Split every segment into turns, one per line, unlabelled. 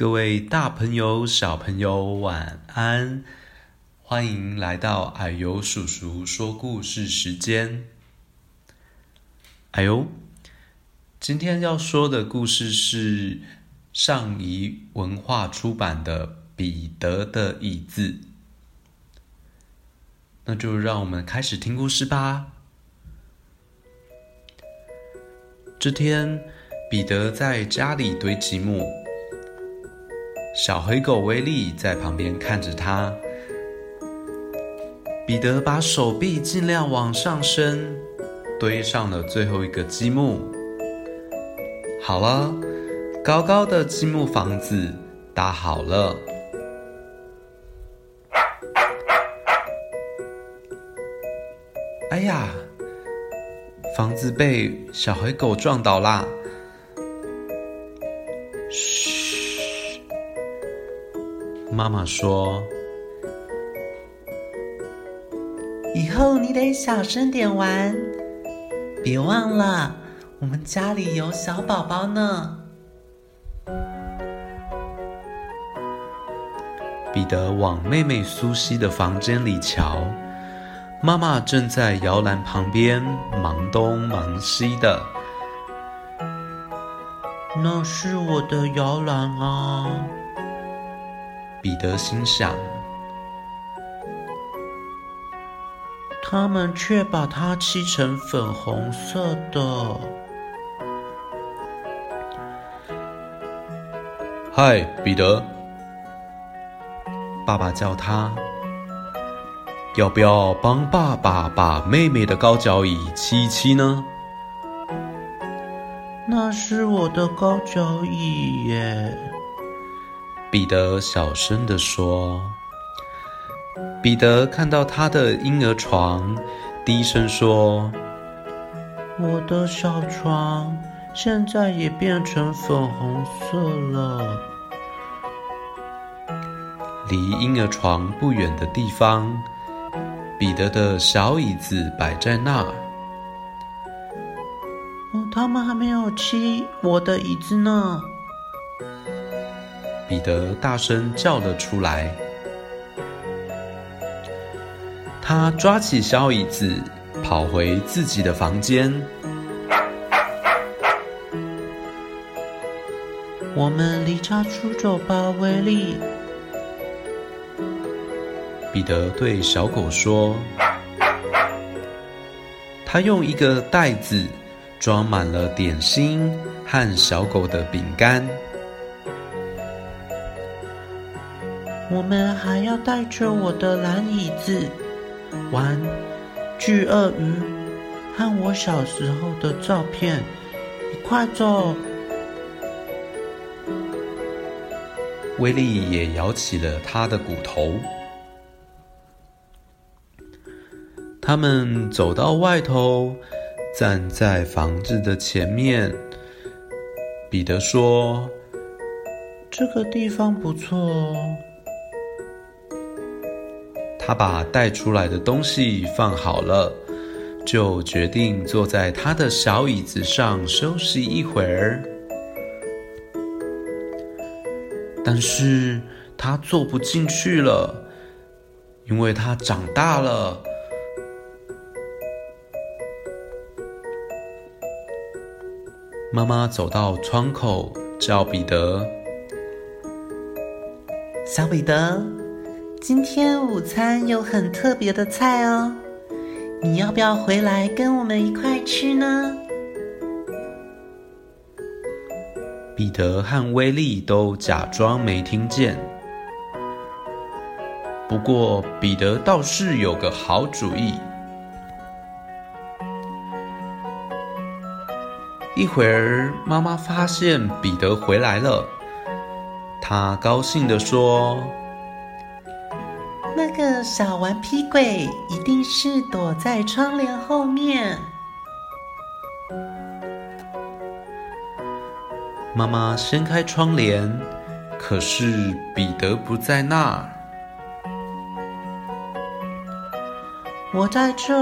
各位大朋友、小朋友，晚安！欢迎来到矮油叔叔说故事时间。啊呦，今天要说的故事是上谊文化出版的《彼得的椅子》。那就让我们开始听故事吧。这天，彼得在家里堆积木，小黑狗威利在旁边看着他。彼得把手臂尽量往上伸，堆上了最后一个积木。好了，高高的积木房子搭好了。哎呀，房子被小黑狗撞倒啦！妈妈说。
以后你得小声点玩，别忘了我们家里有小宝宝呢。
彼得往妹妹苏西的房间里瞧，妈妈正在摇篮旁边忙东忙西的。
那是我的摇篮啊，
彼得心想。
他们却把它漆成粉红色的。
嗨，彼得！爸爸叫他，要不要帮爸爸把妹妹的高脚椅漆一漆呢？
那是我的高脚椅耶。
彼得小声地说。彼得看到他的婴儿床，低声说：“
我的小床现在也变成粉红色了。”
离婴儿床不远的地方，彼得的小椅子摆在那儿。
哦，他们还没有漆我的椅子呢！
彼得大声叫了出来。他抓起小椅子，跑回自己的房间。
我们离家出走吧，威利。
彼得对小狗说。他用一个袋子装满了点心和小狗的饼干。
我们还要带着我的蓝椅子。玩巨鳄鱼和我小时候的照片，一块走。
威力也摇起了他的骨头。他们走到外头，站在房子的前面。彼得说：“
这个地方不错哦。”
他把带出来的东西放好了，就决定坐在他的小椅子上休息一会儿。但是他坐不进去了，因为他长大了。妈妈走到窗口，叫彼得：“
小彼得。”今天午餐有很特别的菜哦，你要不要回来跟我们一块吃呢？
彼得和威利都假装没听见。不过彼得倒是有个好主意。一会儿，妈妈发现彼得回来了，她高兴地说。
那个小顽皮鬼一定是躲在窗帘后面。
妈妈掀开窗帘，可是彼得不在那儿。
我在这！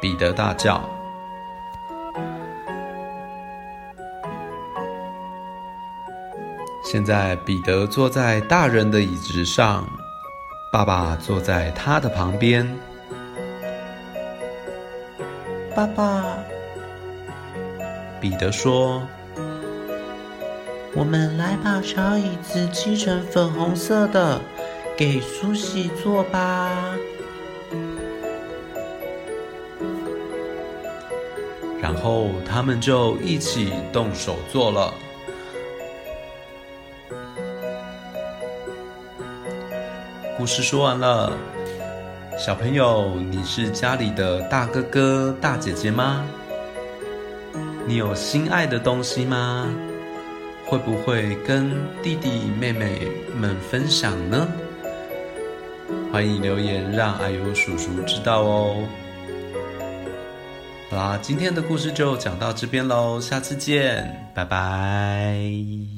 彼得大叫。现在彼得坐在大人的椅子上，爸爸坐在他的旁边。
爸爸，
彼得说：“
我们来把小椅子漆成粉红色的，给苏西坐吧。”
然后他们就一起动手做了。故事说完了，小朋友，你是家里的大哥哥、大姐姐吗？你有心爱的东西吗？会不会跟弟弟妹妹们分享呢？欢迎留言让啊呦叔叔知道哦。好啦，今天的故事就讲到这边喽，下次见，拜拜。